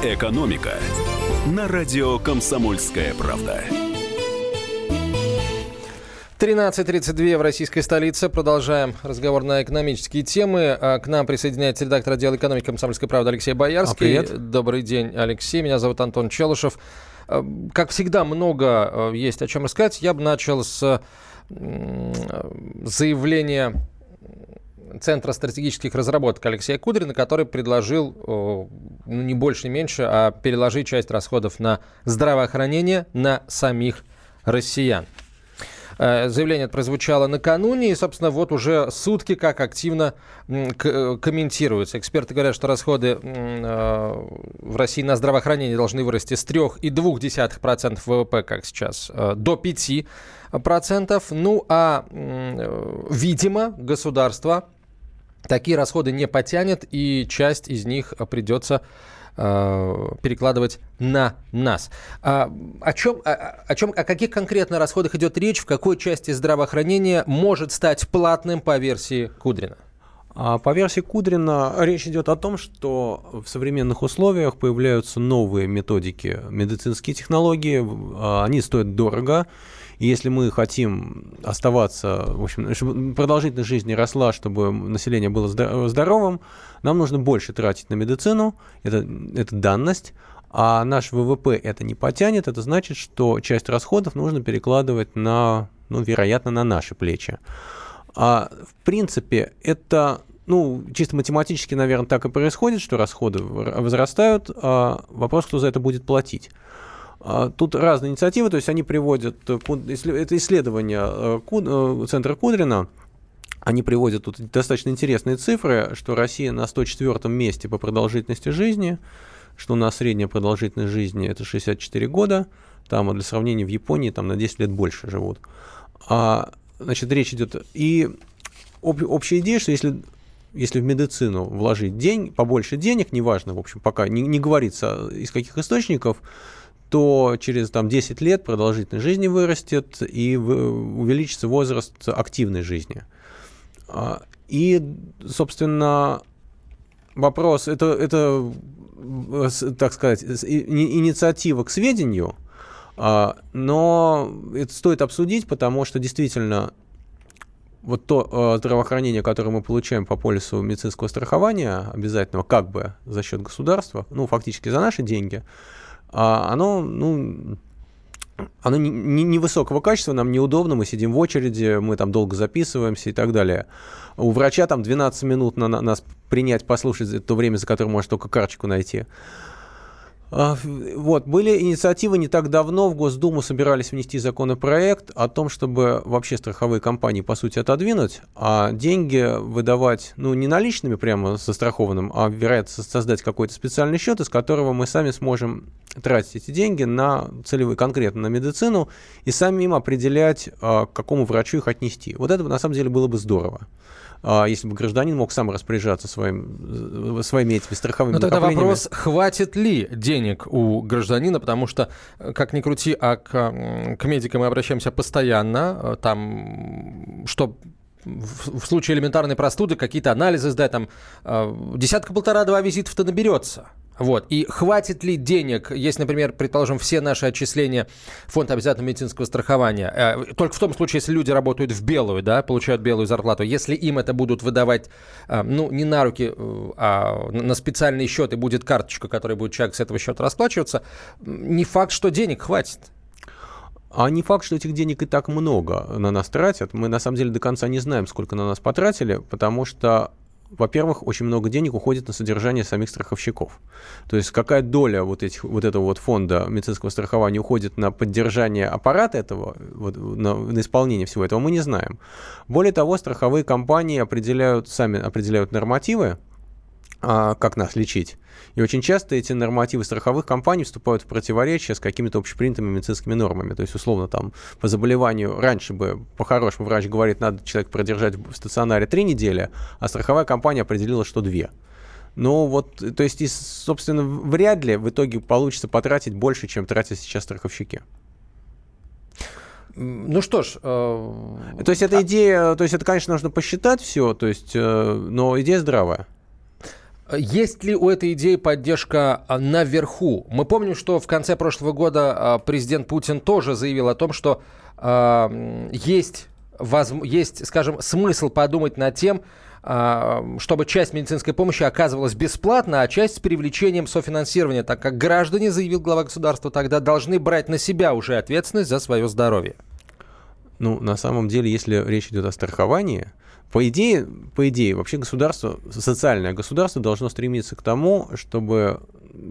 «Экономика» на радио «Комсомольская правда». 13.32 в российской столице. Продолжаем разговор на экономические темы. А, к нам присоединяется редактор отдела экономики «Комсомольской правды» Алексей Боярский. А, привет. Добрый день, Алексей. Меня зовут Антон Челышев. А, как всегда, много есть о чем рассказать. Я бы начал с заявления Центра стратегических разработок Алексея Кудрина, который предложил ну, не больше, не меньше, а переложить часть расходов на здравоохранение на самих россиян. Э, заявление прозвучало накануне, и, собственно, вот уже сутки как активно э, комментируется. Эксперты говорят, что расходы э, в России на здравоохранение должны вырасти с 3,2% ВВП, как сейчас, до 5%. Ну, а, видимо, государство такие расходы не потянет, и часть из них придется э, перекладывать на нас. А, о, чем, о, о, чем, о каких конкретно расходах идет речь, в какой части здравоохранения может стать платным по версии Кудрина? А по версии Кудрина речь идет о том, что в современных условиях появляются новые методики, медицинские технологии, а, они стоят дорого, и если мы хотим оставаться, в общем, чтобы продолжительность жизни росла, чтобы население было здоровым, нам нужно больше тратить на медицину, это, это данность, а наш ВВП это не потянет, это значит, что часть расходов нужно перекладывать на, ну, вероятно, на наши плечи. А, в принципе, это ну, чисто математически, наверное, так и происходит, что расходы возрастают, а вопрос, кто за это будет платить. А, тут разные инициативы, то есть они приводят, э, это исследование э, э, Центра Кудрина, они приводят тут достаточно интересные цифры, что Россия на 104 месте по продолжительности жизни, что у нас средняя продолжительность жизни это 64 года, там а для сравнения в Японии там на 10 лет больше живут. А, значит, речь идет и об, общая идея, что если если в медицину вложить день, побольше денег, неважно, в общем, пока не, не говорится из каких источников, то через там, 10 лет продолжительность жизни вырастет и увеличится возраст активной жизни. А, и, собственно, вопрос, это, это так сказать, инициатива к сведению, а, но это стоит обсудить, потому что действительно вот то а, здравоохранение, которое мы получаем по полису медицинского страхования, обязательного как бы за счет государства, ну, фактически за наши деньги, оно, ну, оно невысокого не, не качества, нам неудобно, мы сидим в очереди, мы там долго записываемся и так далее. У врача там 12 минут на, на нас принять, послушать то время, за которое может только карточку найти. А, вот, были инициативы не так давно, в Госдуму собирались внести законопроект о том, чтобы вообще страховые компании, по сути, отодвинуть, а деньги выдавать, ну, не наличными прямо застрахованным, а, вероятно, создать какой-то специальный счет, из которого мы сами сможем тратить эти деньги на целевые, конкретно на медицину, и сами им определять, а, к какому врачу их отнести. Вот это, на самом деле, было бы здорово. А, если бы гражданин мог сам распоряжаться своим, своими этими страховыми Но тогда вопрос, хватит ли денег у гражданина, потому что, как ни крути, а к, к медикам мы обращаемся постоянно, там, что в, в случае элементарной простуды какие-то анализы сдать, там десятка-полтора-два визитов-то наберется. Вот. И хватит ли денег, если, например, предположим, все наши отчисления фонд обязательного медицинского страхования, э, только в том случае, если люди работают в белую, да, получают белую зарплату, если им это будут выдавать, э, ну, не на руки, э, а на специальный счет, и будет карточка, которая будет человек с этого счета расплачиваться, не факт, что денег хватит. А не факт, что этих денег и так много на нас тратят. Мы на самом деле до конца не знаем, сколько на нас потратили, потому что во-первых, очень много денег уходит на содержание самих страховщиков. То есть какая доля вот, этих, вот этого вот фонда медицинского страхования уходит на поддержание аппарата этого, вот, на, на исполнение всего этого, мы не знаем. Более того, страховые компании определяют, сами определяют нормативы, как нас лечить. И очень часто эти нормативы страховых компаний вступают в противоречие с какими-то общепринятыми медицинскими нормами. То есть, условно, там по заболеванию раньше бы по-хорошему врач говорит, надо человека продержать в стационаре три недели, а страховая компания определила, что две. Ну вот, то есть, и, собственно, вряд ли в итоге получится потратить больше, чем тратят сейчас страховщики. Ну что ж, э... то есть эта идея, то есть это, конечно, нужно посчитать все, то есть, э, но идея здравая. Есть ли у этой идеи поддержка а, наверху? Мы помним, что в конце прошлого года а, президент Путин тоже заявил о том, что э, есть, воз, есть, скажем, смысл подумать над тем, чтобы часть медицинской помощи оказывалась бесплатно, а часть с привлечением софинансирования, так как граждане, заявил глава государства, тогда должны брать на себя уже ответственность за свое здоровье. Ну, на самом деле, если речь идет о страховании, по идее, по идее, вообще государство, социальное государство должно стремиться к тому, чтобы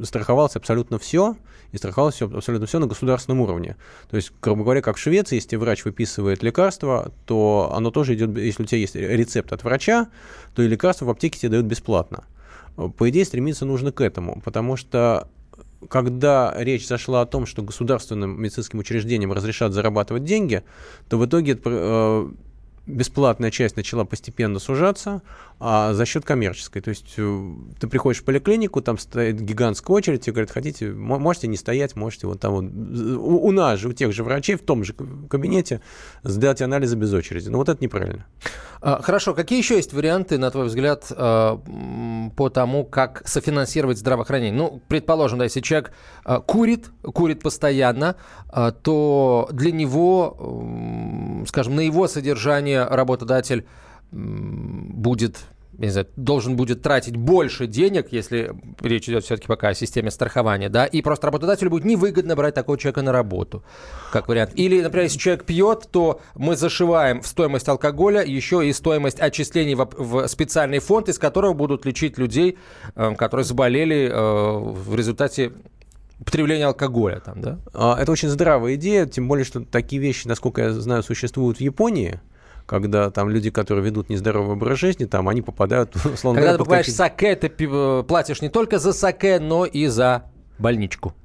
страховалось абсолютно все, и страховалось все, абсолютно все на государственном уровне. То есть, грубо говоря, как в Швеции, если врач выписывает лекарство, то оно тоже идет, если у тебя есть рецепт от врача, то и лекарство в аптеке тебе дают бесплатно. По идее, стремиться нужно к этому, потому что когда речь зашла о том, что государственным медицинским учреждениям разрешат зарабатывать деньги, то в итоге э, бесплатная часть начала постепенно сужаться а за счет коммерческой. То есть э, ты приходишь в поликлинику, там стоит гигантская очередь, тебе говорят, хотите, можете не стоять, можете вот там вот, у, у нас же, у тех же врачей в том же кабинете сдать анализы без очереди. Но вот это неправильно. А, хорошо, какие еще есть варианты, на твой взгляд, э, по тому, как софинансировать здравоохранение? Ну, предположим, да, если человек э, курит, курит постоянно, то для него, скажем, на его содержание работодатель будет не знаю, должен будет тратить больше денег, если речь идет все-таки пока о системе страхования, да, и просто работодателю будет невыгодно брать такого человека на работу, как вариант. Или, например, если человек пьет, то мы зашиваем в стоимость алкоголя еще и стоимость отчислений в, в специальный фонд, из которого будут лечить людей, э, которые заболели э, в результате употребления алкоголя там, да? А, это очень здравая идея, тем более, что такие вещи, насколько я знаю, существуют в Японии когда там люди, которые ведут нездоровый образ жизни, там они попадают, условно Когда говоря, ты покупаешь какие... саке, ты э, платишь не только за саке, но и за больничку.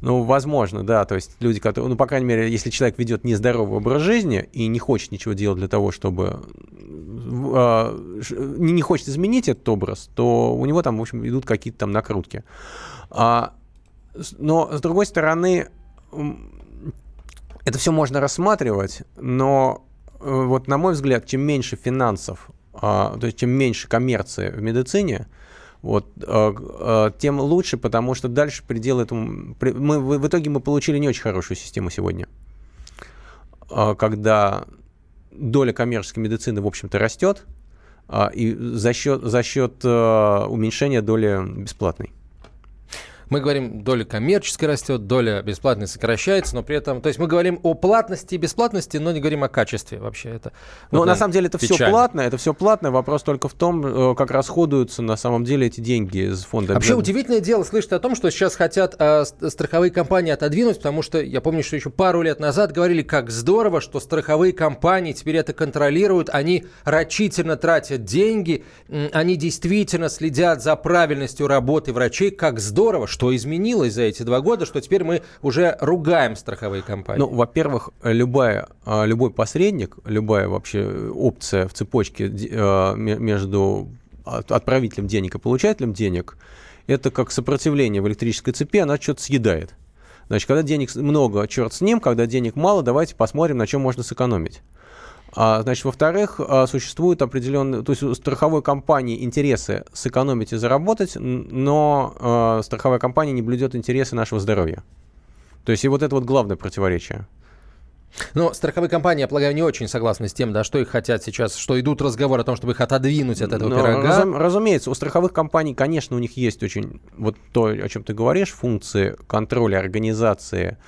Ну, возможно, да. То есть люди, которые, ну, по крайней мере, если человек ведет нездоровый образ жизни и не хочет ничего делать для того, чтобы э, не, хочет изменить этот образ, то у него там, в общем, идут какие-то там накрутки. А, но, с другой стороны, это все можно рассматривать, но вот на мой взгляд, чем меньше финансов, а, то есть чем меньше коммерции в медицине, вот, э, э, тем лучше, потому что дальше предел этому... Мы, в итоге мы получили не очень хорошую систему сегодня, а, когда доля коммерческой медицины, в общем-то, растет, а, и за счет, за счет уменьшения доли бесплатной. Мы говорим, доля коммерческая растет, доля бесплатной сокращается, но при этом... То есть мы говорим о платности и бесплатности, но не говорим о качестве вообще. Это, ну, вот, на самом деле это печально. все платно, это все платно. Вопрос только в том, э, как расходуются на самом деле эти деньги из фонда. Вообще удивительное дело слышать о том, что сейчас хотят э, страховые компании отодвинуть, потому что я помню, что еще пару лет назад говорили, как здорово, что страховые компании теперь это контролируют, они рачительно тратят деньги, они действительно следят за правильностью работы врачей, как здорово, что изменилось за эти два года, что теперь мы уже ругаем страховые компании? Ну, во-первых, любая, а, любой посредник, любая вообще опция в цепочке а, между отправителем денег и получателем денег, это как сопротивление в электрической цепи, она что-то съедает. Значит, когда денег много, черт с ним, когда денег мало, давайте посмотрим, на чем можно сэкономить. А, значит, во-вторых, а, существуют определенные, то есть у страховой компании интересы сэкономить и заработать, но а, страховая компания не блюдет интересы нашего здоровья. То есть и вот это вот главное противоречие. Но страховые компании, я полагаю, не очень согласны с тем, да, что их хотят сейчас, что идут разговоры о том, чтобы их отодвинуть от этого Но, пирога. Разум, разумеется, у страховых компаний, конечно, у них есть очень, вот то, о чем ты говоришь, функции контроля, организации,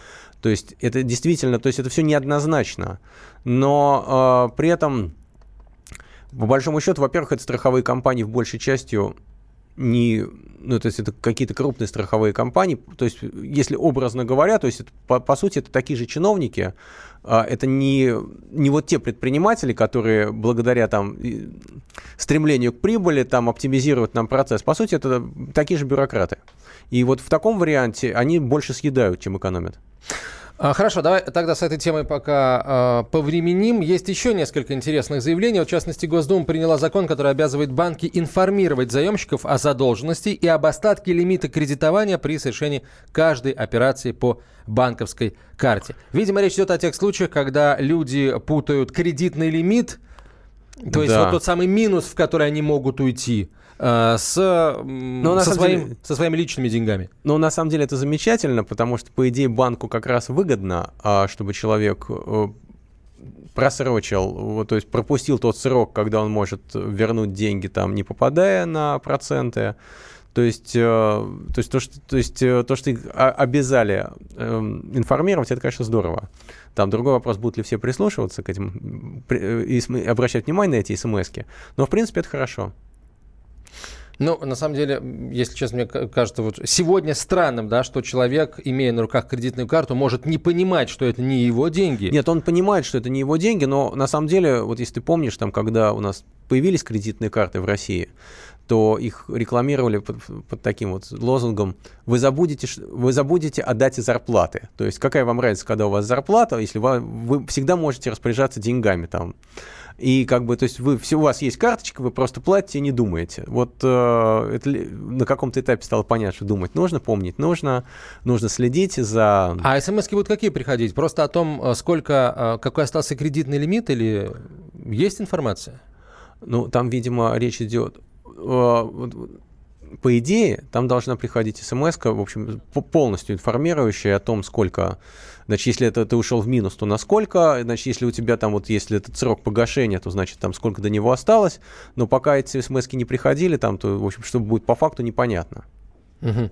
то есть это действительно, то есть это все неоднозначно. Но э, при этом, по большому счету, во-первых, это страховые компании в большей частью не, ну, то есть это какие-то крупные страховые компании, то есть если образно говоря, то есть это, по, по сути это такие же чиновники, а, это не, не вот те предприниматели, которые благодаря там стремлению к прибыли там оптимизируют нам процесс, по сути это такие же бюрократы. И вот в таком варианте они больше съедают, чем экономят. А, хорошо, давай тогда с этой темой пока э, повременим. Есть еще несколько интересных заявлений. В частности, Госдума приняла закон, который обязывает банки информировать заемщиков о задолженности и об остатке лимита кредитования при совершении каждой операции по банковской карте. Видимо, речь идет о тех случаях, когда люди путают кредитный лимит, то есть да. вот тот самый минус, в который они могут уйти, э, с, Но, со, своим, деле... со своими личными деньгами. Но на самом деле это замечательно, потому что, по идее, банку как раз выгодно, а, чтобы человек э, просрочил, то есть пропустил тот срок, когда он может вернуть деньги, там, не попадая на проценты. То есть, э, то есть, то, что, то, есть, э, то, что их обязали э, информировать, это, конечно, здорово. Там другой вопрос, будут ли все прислушиваться к этим и обращать внимание на эти смс -ки. Но, в принципе, это хорошо. Ну, на самом деле, если честно, мне кажется, вот сегодня странным, да, что человек, имея на руках кредитную карту, может не понимать, что это не его деньги. Нет, он понимает, что это не его деньги, но на самом деле, вот если ты помнишь, там, когда у нас появились кредитные карты в России, то их рекламировали под, под таким вот лозунгом «Вы забудете, вы забудете отдать зарплаты». То есть какая вам разница, когда у вас зарплата, если вы, вы всегда можете распоряжаться деньгами там. И как бы, то есть вы, все, у вас есть карточка, вы просто платите и не думаете. Вот э, это на каком-то этапе стало понятно, что думать нужно, помнить нужно, нужно следить за... А смс будут какие приходить? Просто о том, э, сколько, э, какой остался кредитный лимит или есть информация? Ну, там, видимо, речь идет э, по идее, там должна приходить смс в общем, полностью информирующая о том, сколько Значит, если это ты ушел в минус, то насколько? Значит, если у тебя там вот, если этот срок погашения, то значит там сколько до него осталось. Но пока эти смс не приходили, там, то, в общем, что будет по факту, непонятно. Угу.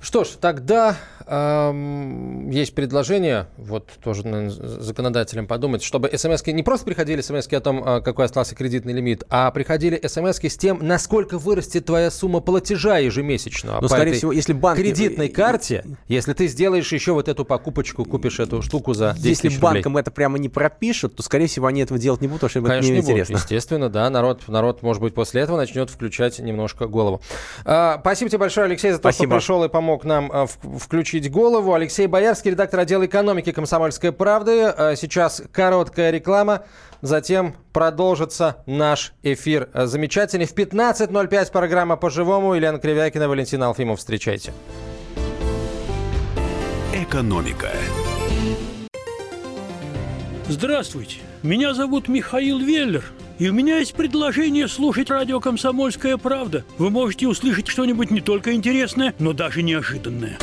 Что ж, тогда есть предложение, вот тоже наверное, законодателям подумать, чтобы смс не просто приходили смс о том, э, какой остался кредитный лимит, а приходили смс с тем, насколько вырастет твоя сумма платежа ежемесячного. Но, скорее всего, если банк... кредитной карте, если ты сделаешь еще вот эту покупочку, купишь эту штуку за 10 Если тысяч банкам это прямо не пропишут, то, скорее всего, они этого делать не будут, потому что Конечно, это неинтересно. Будут, естественно, да, народ, народ, может быть, после этого начнет включать немножко голову. А, спасибо тебе большое, Алексей, за то, спасибо. что пришел и помог нам э, включить голову. Алексей Боярский, редактор отдела экономики «Комсомольской правды». Э, сейчас короткая реклама, затем продолжится наш эфир. Э, замечательный. В 15.05 программа «По-живому». Елена Кривякина, Валентина Алфимов. Встречайте. Экономика. Здравствуйте. Меня зовут Михаил Веллер. И у меня есть предложение слушать радио «Комсомольская правда». Вы можете услышать что-нибудь не только интересное, но даже неожиданное.